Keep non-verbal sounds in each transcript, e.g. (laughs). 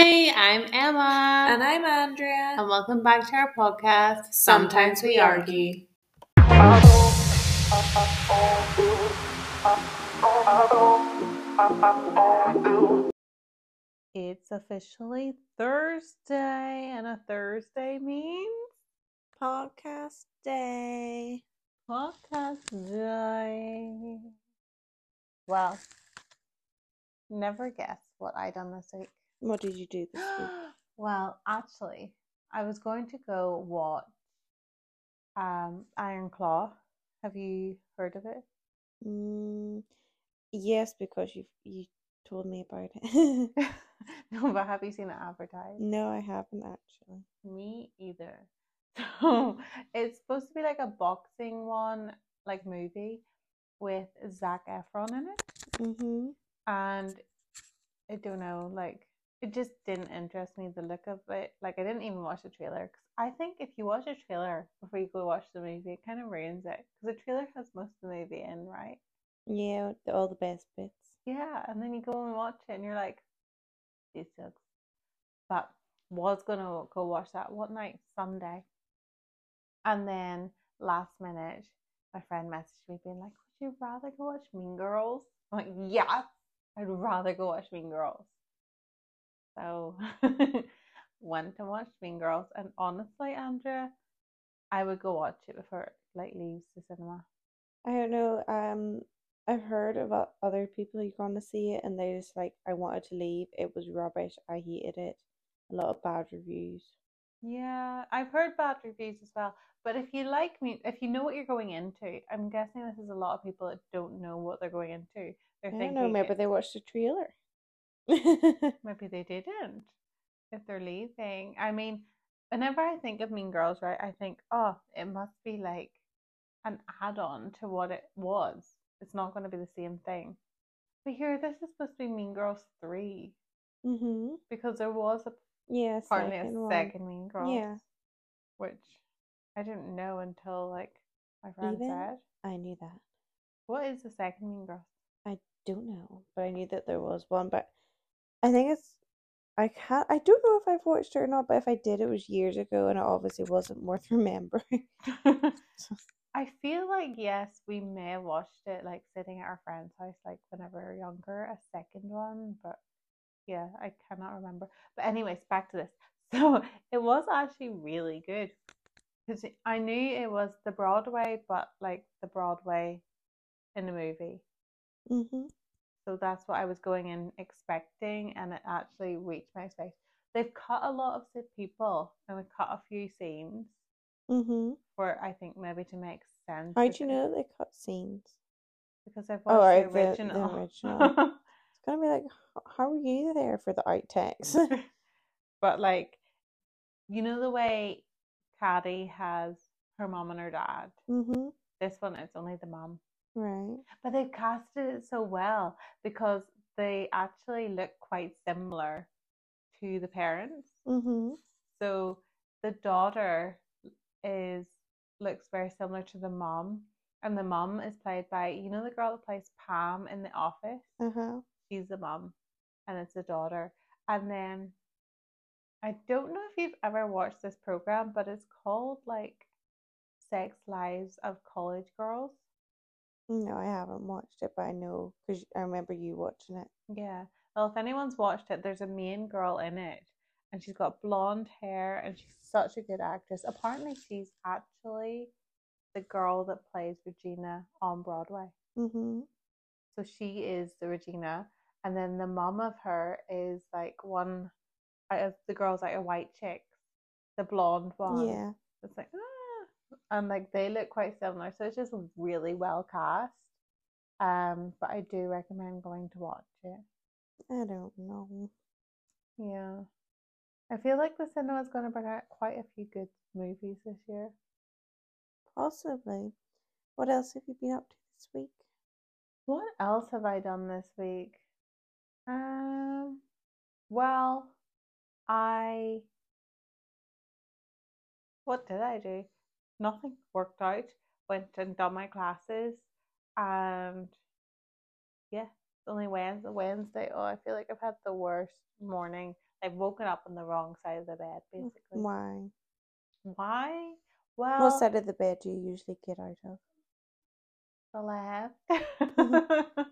Hi, I'm Emma. And I'm Andrea. And welcome back to our podcast. Sometimes we argue. It's officially Thursday, and a Thursday means Podcast day. podcast day. Well, never guess what I done this week. What did you do this week? (gasps) well, actually, I was going to go watch um Iron Claw. Have you heard of it? Mm, yes, because you you told me about it. (laughs) (laughs) no, but have you seen it advertised? no, I haven't actually. Me either. (laughs) So it's supposed to be like a boxing one, like movie with Zac Efron in it. Mm-hmm. And I don't know, like it just didn't interest me the look of it. Like I didn't even watch the trailer because I think if you watch a trailer before you go watch the movie, it kind of ruins it because the trailer has most of the movie in, right? Yeah, the, all the best bits. Yeah, and then you go and watch it and you're like, this sucks. But was gonna go watch that what night? Sunday. And then last minute, my friend messaged me being like, Would you rather go watch Mean Girls? I'm like, yes, I'd rather go watch Mean Girls. So (laughs) went to watch Mean Girls and honestly, Andrea, I would go watch it before it like leaves the cinema. I don't know. Um, I've heard about other people who gone to see it, and they just like, I wanted to leave. It was rubbish. I hated it. A lot of bad reviews. Yeah, I've heard bad reviews as well. But if you like me, if you know what you're going into, I'm guessing this is a lot of people that don't know what they're going into. They're I don't thinking know. Maybe they watched the trailer. (laughs) maybe they didn't. If they're leaving, I mean, whenever I think of Mean Girls, right, I think, oh, it must be like an add-on to what it was. It's not going to be the same thing. But here, this is supposed to be Mean Girls three mm-hmm. because there was a Yeah, apparently second a one. second Mean Girls. Yeah. which I didn't know until like my friend Even? said. I knew that. What is the second Mean Girls? I don't know, but I knew that there was one. But I think it's I can't. I don't know if I've watched it or not. But if I did, it was years ago, and it obviously wasn't worth (laughs) remembering. (laughs) I feel like yes, we may have watched it like sitting at our friend's house, like whenever we were younger, a second one, but yeah, I cannot remember. But anyways, back to this. (laughs) So it was actually really good because I knew it was the Broadway, but like the Broadway in the movie. mm-hmm. So that's what I was going in expecting, and it actually reached my expectations. They've cut a lot of the people, and they cut a few scenes Mm-hmm. for I think maybe to make sense. How'd with you know they cut scenes? Because I've Oh, watched right, the the- the original. original. (laughs) It's gonna be like, how were you there for the art outtakes? (laughs) but like, you know the way Caddy has her mom and her dad. mm-hmm. This one it's only the mom. Right. But they've casted it so well because they actually look quite similar to the parents. Mm-hmm. So the daughter is looks very similar to the mom, and the mom is played by you know the girl that plays Pam in The Office. Uh-huh. She's the mom, and it's the daughter. And then I don't know if you've ever watched this program, but it's called like Sex Lives of College Girls. No, I haven't watched it, but I know because I remember you watching it. Yeah. Well, if anyone's watched it, there's a main girl in it, and she's got blonde hair, and she's such a good actress. Apparently, she's actually the girl that plays Regina on Broadway. Mm-hmm. So she is the Regina, and then the mom of her is like one out of the girls like a White chick, the blonde one. Yeah. It's like ah, and like they look quite similar, so it's just really well cast. Um, but I do recommend going to watch it. I don't know. Yeah. I feel like the cinema is going to bring out quite a few good movies this year. Possibly. What else have you been up to this week? What else have I done this week? Um, well, I what did I do? Nothing. Worked out, went and done my classes, and yeah, it's only Wednesday. Wednesday. Oh, I feel like I've had the worst morning. I've woken up on the wrong side of the bed, basically. Why? Why? Well, What side of the bed do you usually get out of? the left. (laughs)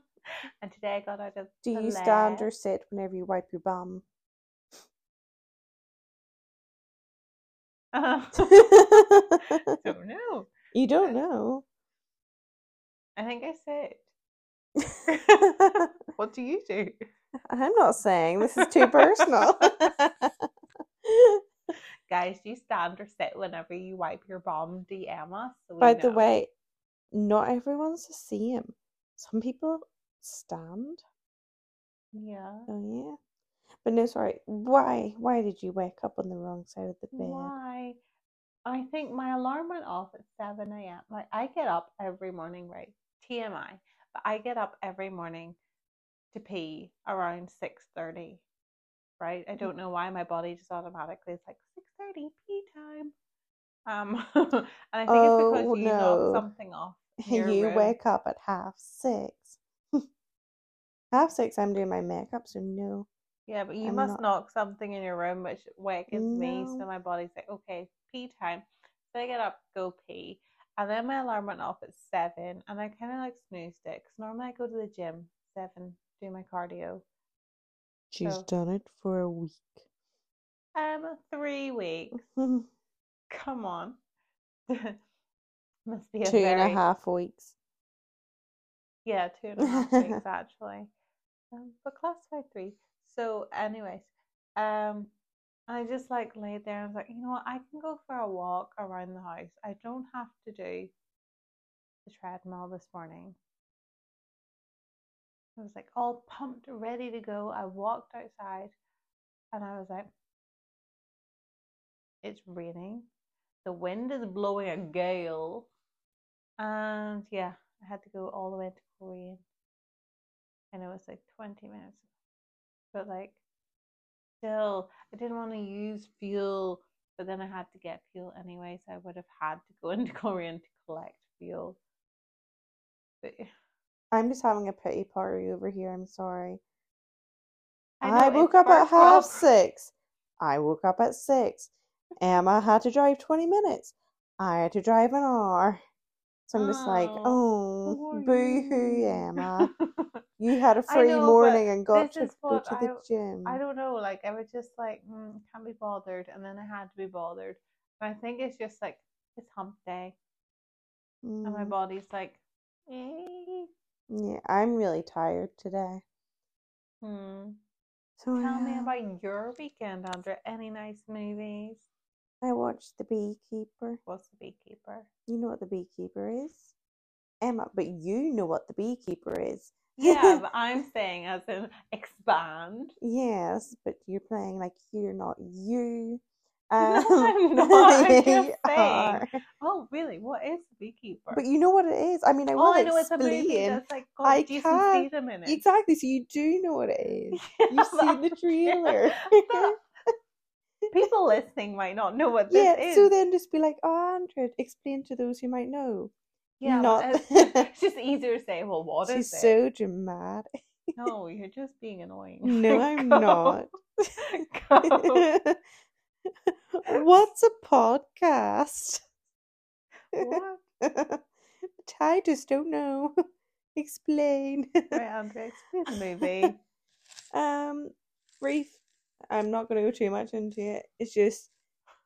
(laughs) and today I got out of Do you stand or sit whenever you wipe your bum? Uh, (laughs) (laughs) don't know. you don't know. I think I said. (laughs) What do you do? I'm not saying this is too personal. Guys, do you stand or sit whenever you wipe your bum? DM us. so By the way, not everyone's the same. Some people stand. Yeah. Oh yeah. But no, sorry. Why? Why did you wake up on the wrong side of the bed? Why? I think my alarm went off at 7 a.m. Like, I get up every morning, right? TMI. But I get up every morning to pee around 6.30, right? I don't know why my body just automatically is like, 6.30, pee time. Um, (laughs) and I think it's because Oh, you no. knock something off. (laughs) you room. wake up at half six. (laughs) half six, I'm doing my makeup, so no. Yeah, but you I'm must not- knock something in your room which wakens me. So my body's like, okay, pee time. So I get up, go pee. And then my alarm went off at seven. And I kind of like snoozed it. Because normally I go to the gym, seven, do my cardio. She's So- done it for a week. Um, three weeks. (laughs) Come on. (laughs) Must be a Two and a half weeks. Yeah, two and a half weeks (laughs) actually. Um, but classified three. So, anyways, um, I just like laid there and I was like, you know what, I can go for a walk around the house. I don't have to do the treadmill this morning. I was like all pumped, ready to go. I walked outside and I was like, it's raining. The wind is blowing a gale. And yeah, I had to go all the way to Korean. And it was like 20 minutes. But like, still, I didn't want to use fuel, but then I had to get fuel anyway, so I would have had to go (laughs) into Korean to collect fuel. But eh. I'm just having a pity party over here. I'm sorry. I I, woke up at half six. I woke up at six. (laughs) Emma had to drive 20 minutes. I had to drive an hour. So I'm just like, Oh, oh, boo hoo. Emma. (laughs) You had a free know, morning and got to go to I- the gym. I don't know, like I was just like, mm, can't be bothered, and then I had to be bothered. And I think it's just like it's hump day, and my Mm, body's like, eh. yeah, I'm really tired today. hmm. So Tell me about your weekend, Andrea. Any nice movies? I watched The Beekeeper. What's the beekeeper? You know what The Beekeeper is? Emma, but you know what The Beekeeper is. Yeah, (laughs) but I'm saying as in expand. Yes, but you're playing like you're not you. (laughs) No, Um, I'm (laughs) not. I'm just Oh, really? What is the beekeeper? But you know what it is. I mean, I will All I know it's a movie that's like I Jason can't- Statham in it. Exactly. So you do know what it is. Yeah, You've seen the trailer. but People listening might not know what this yeah. is. So then just be like, oh, Andrea, explain to those who might know. yeah, not- it's, (laughs) it's just easier to say, well, what is She's it? so dramatic. No, you're just being annoying. No, (laughs) I'm not. (laughs) What's a podcast? What? I just don't know. Explain. Right, Andrea, explain the movie. um, brief. I'm not going to go too much into it. It's just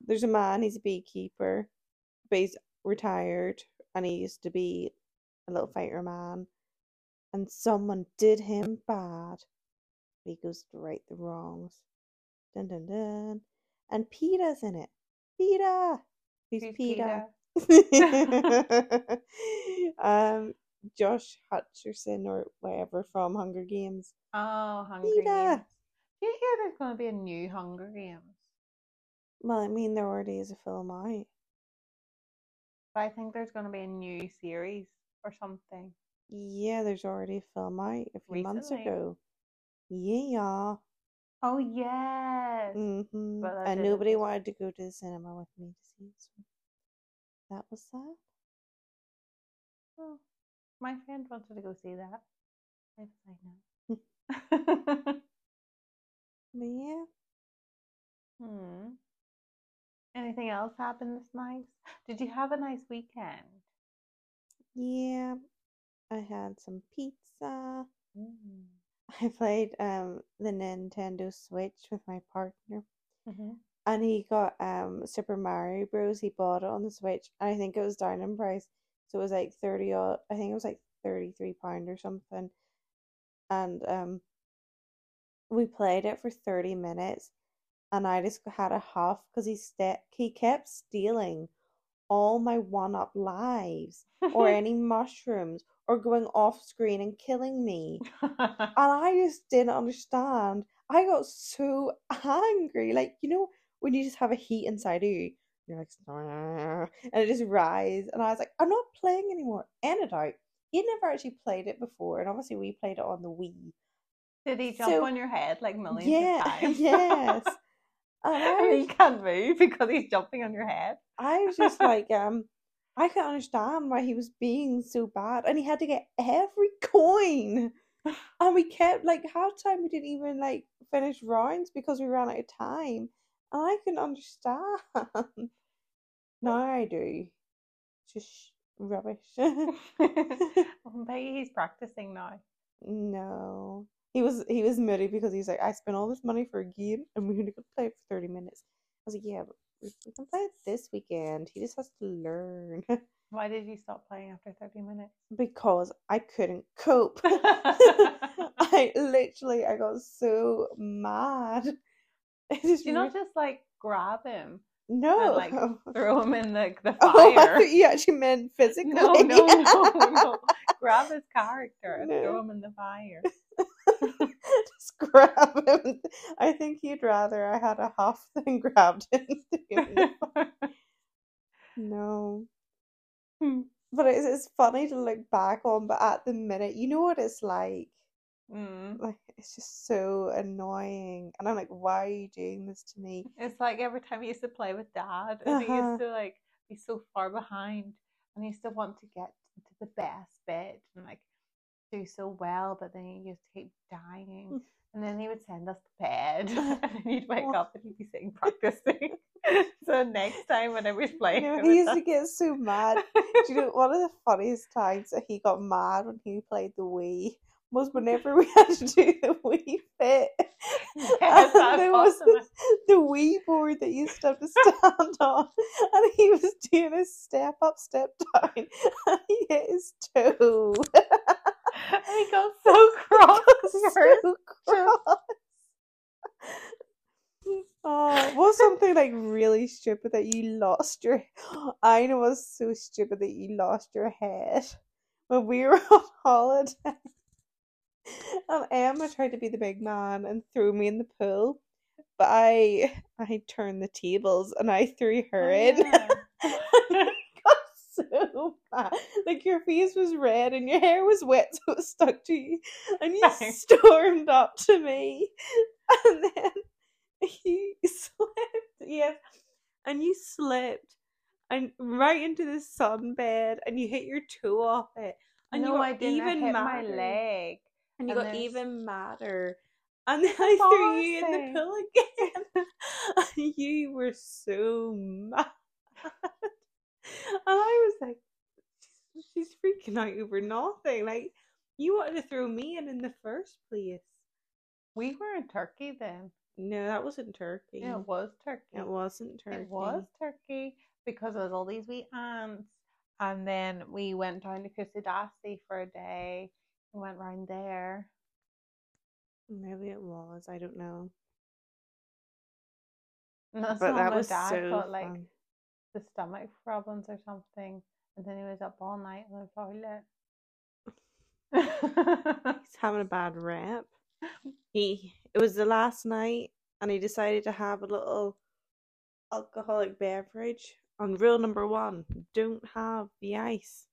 there's a man. He's a beekeeper, but he's retired, and he used to be a little fighter man. And someone did him bad. He goes to right the wrongs. Dun dun dun. And Peeta's in it. Peeta. Who's Who's Peeta? Peter? (laughs) um, Josh Hutcherson or whatever from Hunger Games. Oh, Hunger. Games. Do you hear there's going to be a new Hunger Games? Well, I mean, there already is a film out. But I think there's going to be a new series or something. Yeah, there's already a film out a few months ago. Yeah. Oh, yes. hmm But And nobody wanted to go to the cinema with me to see it. So that was that. Oh, my friend wanted to go see that. I was like, no. (laughs) (laughs) Me? Hmm. Anything else happened this night? Did you have a nice weekend? Yeah, I had some pizza. Mm. I played um the Nintendo Switch with my partner, mm-hmm. and he got um Super Mario Bros. He bought it on the Switch, and I think it was down in price, so it was like thirty. I think it was like thirty three pound or something, and um we played it for thirty minutes, and I just had a huff because he st- he kept stealing all my one up lives or (laughs) any mushrooms or going off screen and killing me. (laughs) And I just didn't understand. I got so angry. Like, you know, when you just have a heat inside of you, you're like, and it just rises. And I was like, I'm not playing anymore. End it out. He'd never actually played it before. And obviously, we played it on the Wii. Did he jump So- on your head like millions Yeah, of (laughs) times? yes. And (laughs) I you can't move because he's jumping on your head. I was just like, um, I couldn't understand why he was being so bad, and he had to get every (laughs) coin. And we kept like half time we didn't even like finish rounds because we ran out of time, and I couldn't understand. now I do. Just rubbish. maybe he's practicing now. no, he was he was moody because he's like, I spent all this money for a game, and we're gonna go play it for thirty minutes. I was like, yeah, but we can play it this weekend. He just has to learn. (laughs) Why did you stop playing after 30 minutes? because I couldn't cope. (laughs) (laughs) I literally I got so mad. It just Do you not just like grab him, no like, throw him in the, the Oh, I fire? thought you actually meant physically. no, no, no, no. Grab his character and No. throw him in the fire. (laughs) Just grab him. I think he'd rather I had a huff (laughs) than grabbed him. threw him in the fire. no. Hmm. But it's, it's funny to look back on, but at the minute, you know what it's like? Mm. Like, it's just so annoying. And I'm like, why are you doing this to me? It's like every time he used to play with dad, and he Uh-huh. used to like be so far behind, and he used to want to get to the best bit and like do so well, but then he used to keep dying, Mm. and then he would send us to bed, (laughs) and then you'd wake up and he'd be sitting practicing. (laughs) so next time, whenever he's playing, You know, he used to get so mad. Do you know (laughs) one of the funniest times that he got mad when he played the Wii was whenever we had to do the Wii fit. Yes, and there was this, the Wii board that you used to have to stand on, and he was doing a step up, step down, and he hit his toe. He got so cross. (laughs) so cross. Oh, was something like really stupid that you lost your? (gasps) I know was so stupid that you lost your head when we (laughs) were on holiday. And Emma tried to be the big man and threw me in the pool, but I I turned the tables and I threw her oh, in. got so bad. (laughs) Like your face was red and your hair was wet, (laughs) so it stuck to you. And you stormed up to me, (laughs) and then you slipped. Yes, and you slipped, and right into the sunbed, and you hit your toe off it. And no, you got I didn't. I even hit my madder. leg. And you and got even madder. And then I threw you in the pool again. and you were so mad. And I was like, she's, freaking out over nothing. Like, you wanted to throw me in in the first place. We were in Turkey then. No, that wasn't Turkey. Yeah, it was Turkey. It wasn't Turkey. It was Turkey because there was all these wee ants, and then we went down to Kusadasi for a day. We went round there. Maybe it was. I don't know. And that's but that my was dad so got like fun. the stomach problems or something, and then he was up all night in the toilet. (laughs) He's having a bad rep. He it was the last night and he decided to have a little alcoholic beverage. On rule number one, don't have the ice.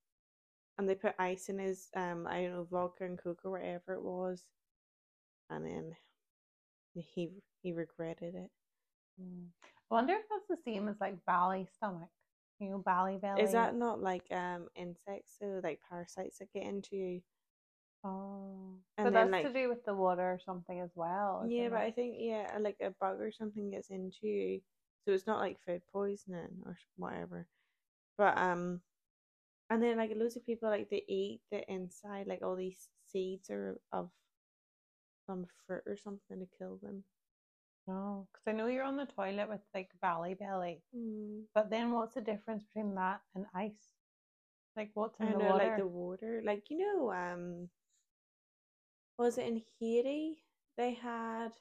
And they put ice in his um I don't know, vodka and coke or whatever it was. And then he he regretted it. Mm. I wonder if that's the same as like belly stomach. You know, belly belly. Is that not like um insects so like parasites that get into you? Oh, And but then, that's like- to do with the water or something as well. Yeah, but it? I think yeah, like a bug or something gets into you, so it's not like food poisoning or whatever. But um, and then like loads of people like they eat the inside, like all these seeds or of some fruit or something to kill them. No, because I know you're on the toilet with like Delhi Belly, Mm. but then what's the difference between that and ice? Like what's in I the know, water? like the water, like you know, um, was it in Haiti? They had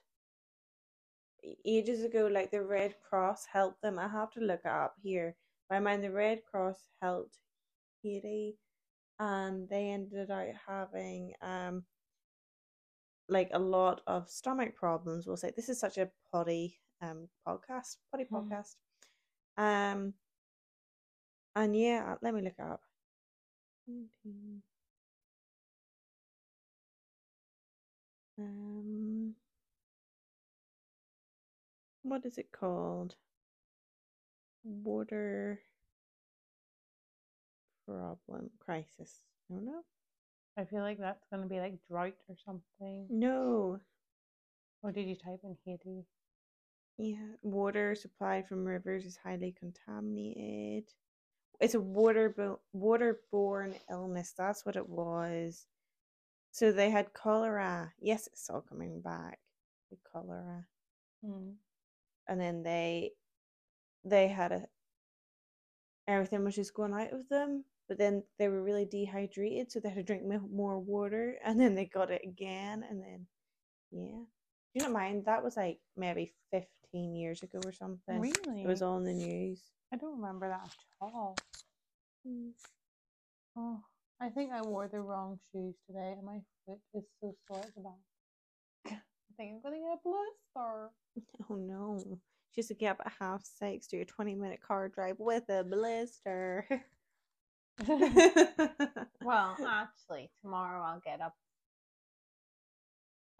ages ago, like the Red Cross helped them. I have to look it up here. But I mind the Red Cross helped Haiti, and they ended out having um, like a lot of stomach problems. We'll say this is such a potty um podcast, potty Hmm. podcast. Um, and yeah, let me look up. Um, what is it called? Water problem crisis. I don't know. I feel like that's gonna be like drought or something. No. Or did you type in Haiti? Yeah, water supplied from rivers is highly contaminated. It's a water waterborne illness. That's what it was. So they had cholera. Yes, it's all coming back. The cholera. Hmm. and then they they had a everything was just going out of them but then they were really dehydrated so they had to drink more water (laughs) and then they got it again and then yeah you don't mind that was like maybe 15 years ago or something Really? it was all in the news I don't remember that at all. Mm. Oh, I think I wore the wrong shoes today, and my foot is so sore at the back. I think I'm gonna get a blister. (laughs) oh no she used to get up at half six do a 20 minute car drive with a blister (laughs) (laughs) well, actually, tomorrow I'll get up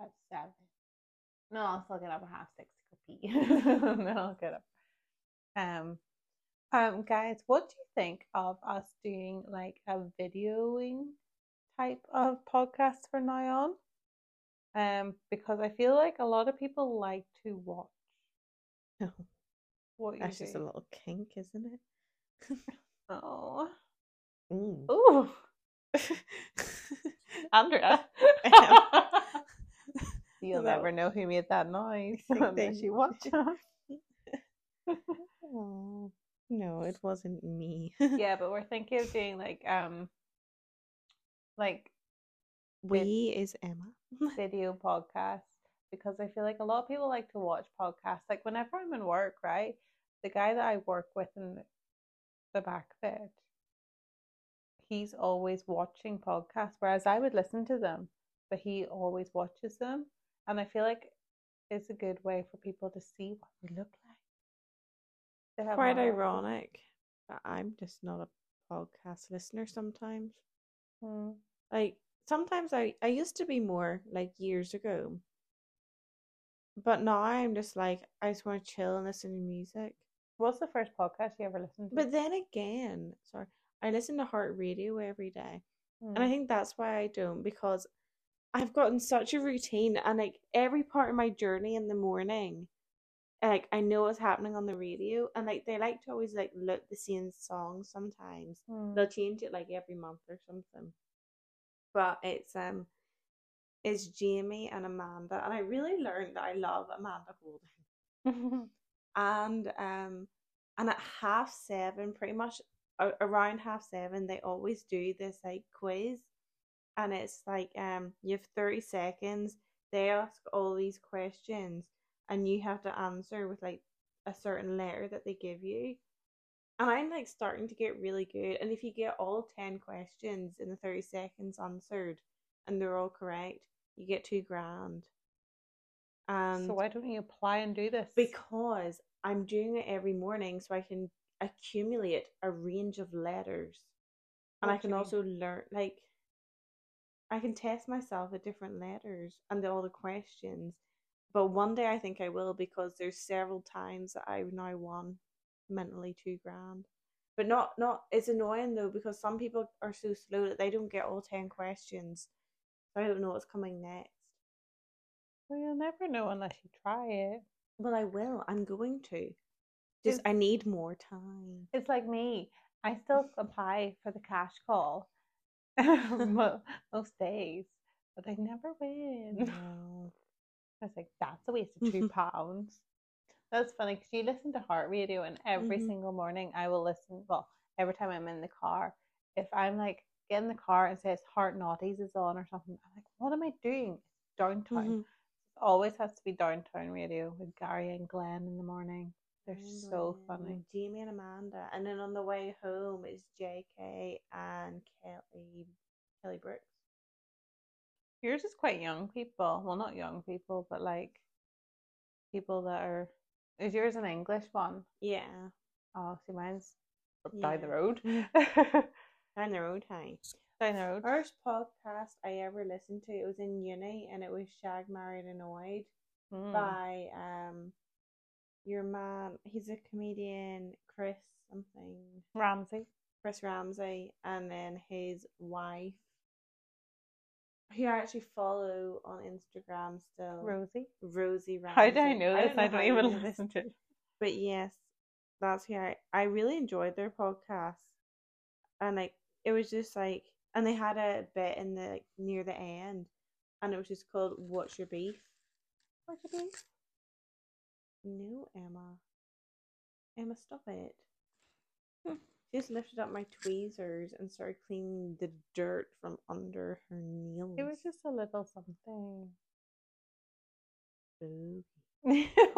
at seven. No, I'll still get up at half six to go pee. (laughs) then I'll get up. Um, um, guys, what do you think of us doing like a videoing type of podcast from now on? Um, because I feel like a lot of people like to watch No, (laughs) what you that's just a little kink isn't it Oh, Ooh. ooh, (laughs) Andrea. (laughs) (laughs) You'll That never know who made that noise unless you watch. Oh, no, it wasn't me. yeah, but we're thinking of doing like um like we is Emma. video podcast because I feel like a lot of people like to watch podcasts. Like whenever I'm in work, right? The guy that I work with in the back bed, he's always watching podcasts, whereas I would listen to them, but he always watches them. And I feel like it's a good way for people to see what we look like. Quite ironic. But I'm just not a podcast listener sometimes. Hmm. Like sometimes I I used to be more like years ago. But now I'm just like I just want to chill and listen to music. What's the first podcast you ever listened to? But then again, sorry, I listen to heart radio every day. And I Hmm. think that's why I don't because I've gotten such a routine and like every part of my journey in the morning, like I know what's happening on the radio and like they like to always like look the same songs sometimes. Hmm. They'll change it like every month or something. But it's um it's Jamie and Amanda and I really learned that I love Amanda Holden. (laughs) and um and at half seven pretty much around half seven they always do this like quiz and it's like um you have 30 seconds they ask all these questions and you have to answer with like a certain letter that they give you and i'm like starting to get really good and if you get all 10 questions in the 30 seconds answered and they're all correct you get two grand and so why don't you apply and do this? because I'm doing it every morning so I can accumulate a range of letters. And I What do can you mean? also learn like I can test myself at different letters and all the questions. But one day I think I will because there's several times that I've now won mentally two grand. But not not it's annoying though because some people are so slow that they don't get all ten questions. So I don't know what's coming next. Well, you'll never know unless you try it. Well I will, I'm going to. Just I need more time. It's like me. I (laughs) still apply for the cash call (laughs) most days, but I never win. No. I was like, that's a waste of two (laughs) pounds. That's funny because you listen to heart radio, and every Mhm. single morning I will listen. Well, every time I'm in the car, if I'm like get in the car and says Heart Naughties is on or something, I'm like, what am I doing? It's downtown. Mhm. It always has to be downtown radio with Gary and Glenn in the morning. They're so funny. Jamie and Amanda, and then on the way home is J.K. and Kelly Kelly Brooks. Yours is quite young people. Well, not young people, but like people that are. Is yours an English one? Yeah, Oh, see, mine's down the road. (laughs) down the road, hi. down the road. First podcast I ever listened to, it was in uni, and it was Shag Married Annoyed Mm. by um your man. He's a comedian, Chris something, Ramsey. Chris Ramsey, and then his wife. Who I actually follow on Instagram still, Rosie. Rosie Ramsey. How do I know this? I, don't you even know this. listen to it. But yes, that's who I I really enjoyed their podcast, and like it was just like, and they had a bit in the near the end, and it was just called "What's Your Beef." What's your beef? No, Emma. Emma, stop it. Hmm. She just lifted up my tweezers and started cleaning the dirt from under her nails. It was just a little something. (laughs)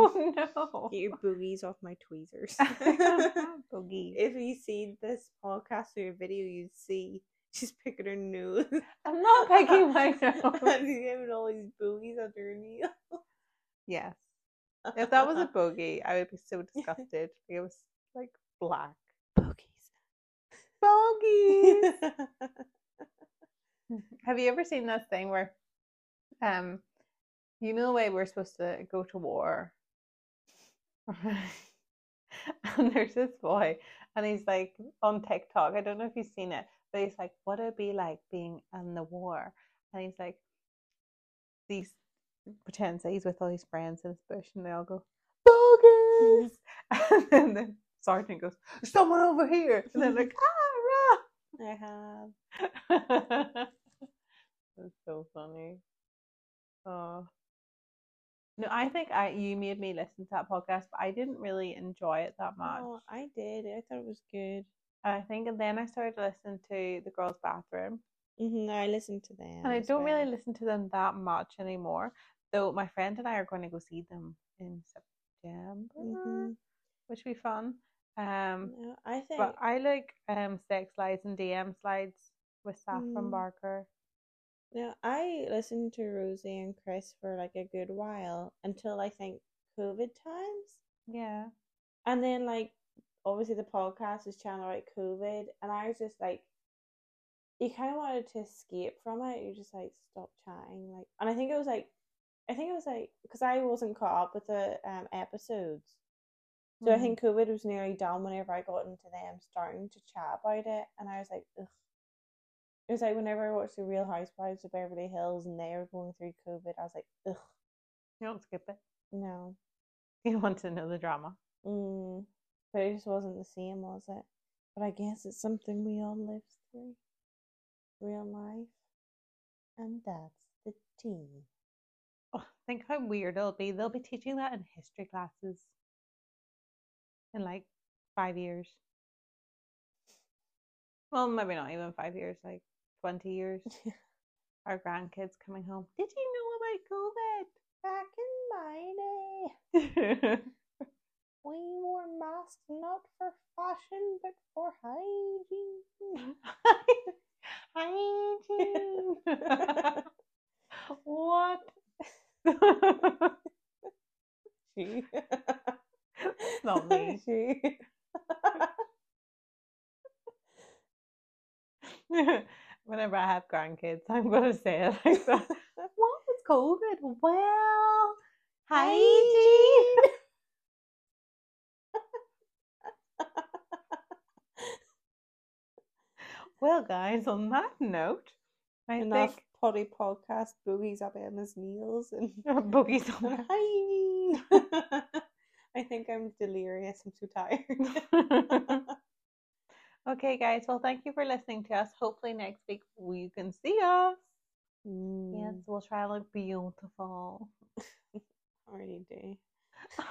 Oh no. Get your boogies off my tweezers. (laughs) (laughs) Boogie. if you see this podcast or video, you'd see she's picking her nose. I'm not picking my nose. she's having all these boogies under her nail. Yes. If that was a (laughs) bogey, I would be so disgusted. It was like black. boogies. Bogies. (laughs) Have you ever seen this thing where, um, you know the way we're supposed to go to war, (laughs) and there's this boy, and he's like on TikTok. I don't know if you've seen it, but he's like, "What would it be like being in the war?" And he's like, these pretends that he's with all his friends in this bush, and they all go, bogus, (laughs) and then the sergeant goes, "Someone over here!" And they're like, (laughs) "Ah, I have. rah!" (laughs) That's so funny. Oh. No, I think I you made me listen to that podcast, but I didn't really enjoy it that much. Oh, I did. I thought it was good. I think, and then I started listening to the girls' bathroom, Mm-hmm, I listened to them. and I don't really listen to them that much anymore. Though my friend and I are going to go see them in September, Mhm. which will be fun. Um, No, I think. but I like um sex lies and DM slides with Saffron Mm. Barker. Yeah, I listened to Rosie and Chris for like a good while until I think COVID times. Yeah, And then like obviously the podcast is channeled like COVID and I was just like you kind of wanted to escape from it. You're just like stop chatting like and I think it was like I think it was like because I wasn't caught up with the um episodes. So I Mhm. think COVID was nearly done whenever I got into them starting to chat about it and I was like ugh. It was like whenever I watched the Real Housewives of Beverly Hills and they were going through COVID, I was like, ugh, you don't skip it. no. You want to know the drama. Mm, but it just wasn't the same, was it? But I guess it's something we all live through. Real life. And that's the tea. Oh, think how weird it'll be. They'll be teaching that in history classes in like five years. Well, maybe not even five years, like 20 years. (laughs) Our grandkids coming home. Did you know about COVID Back in my day, know about COVID? we wore masks not for fashion but for hygiene. (laughs) Hygiene. (laughs) what? (laughs) she. not me. (laughs) she. (laughs) Whenever I have grandkids, I'm gonna say it like that. What was COVID? Well, hygiene. Well, guys, on that note, I Enough think potty podcast boogies up Emma's nails and (laughs) boogies (laughs) on hygiene. (laughs) I think I'm delirious. I'm so tired. okay, guys. Well, thank you for listening to us. Hopefully, next week you can see us. Yes, Mm, we'll try to look beautiful. already do.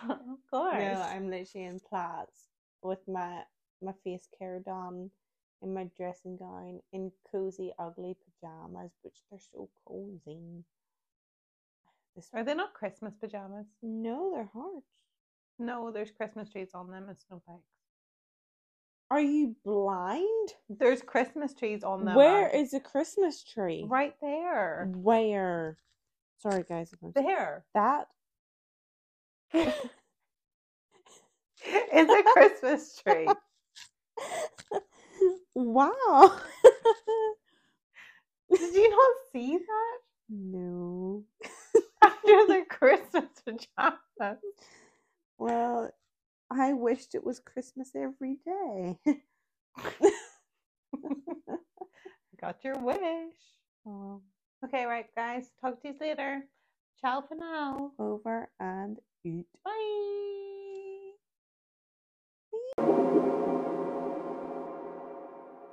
of course. No, I'm literally in plats with my my face care done, in my dressing gown, in cozy, ugly pajamas, which they're so cozy. This Are they not Christmas pajamas? no, they're hearts. No, there's Christmas trees on them and snowflakes. Are you blind? There's Christmas trees on them. Where Ange. is the Christmas tree? Right there. Where? Sorry, guys. There. that. (laughs) It's a Christmas tree. (laughs) wow. (laughs) Did you not see that? no. (laughs) After the (laughs) Christmas pajamas. Well, I wished it was Christmas every day. Got your wish. Oh, Okay, right, guys. Talk to you later. Ciao for now. over and eat. Bye.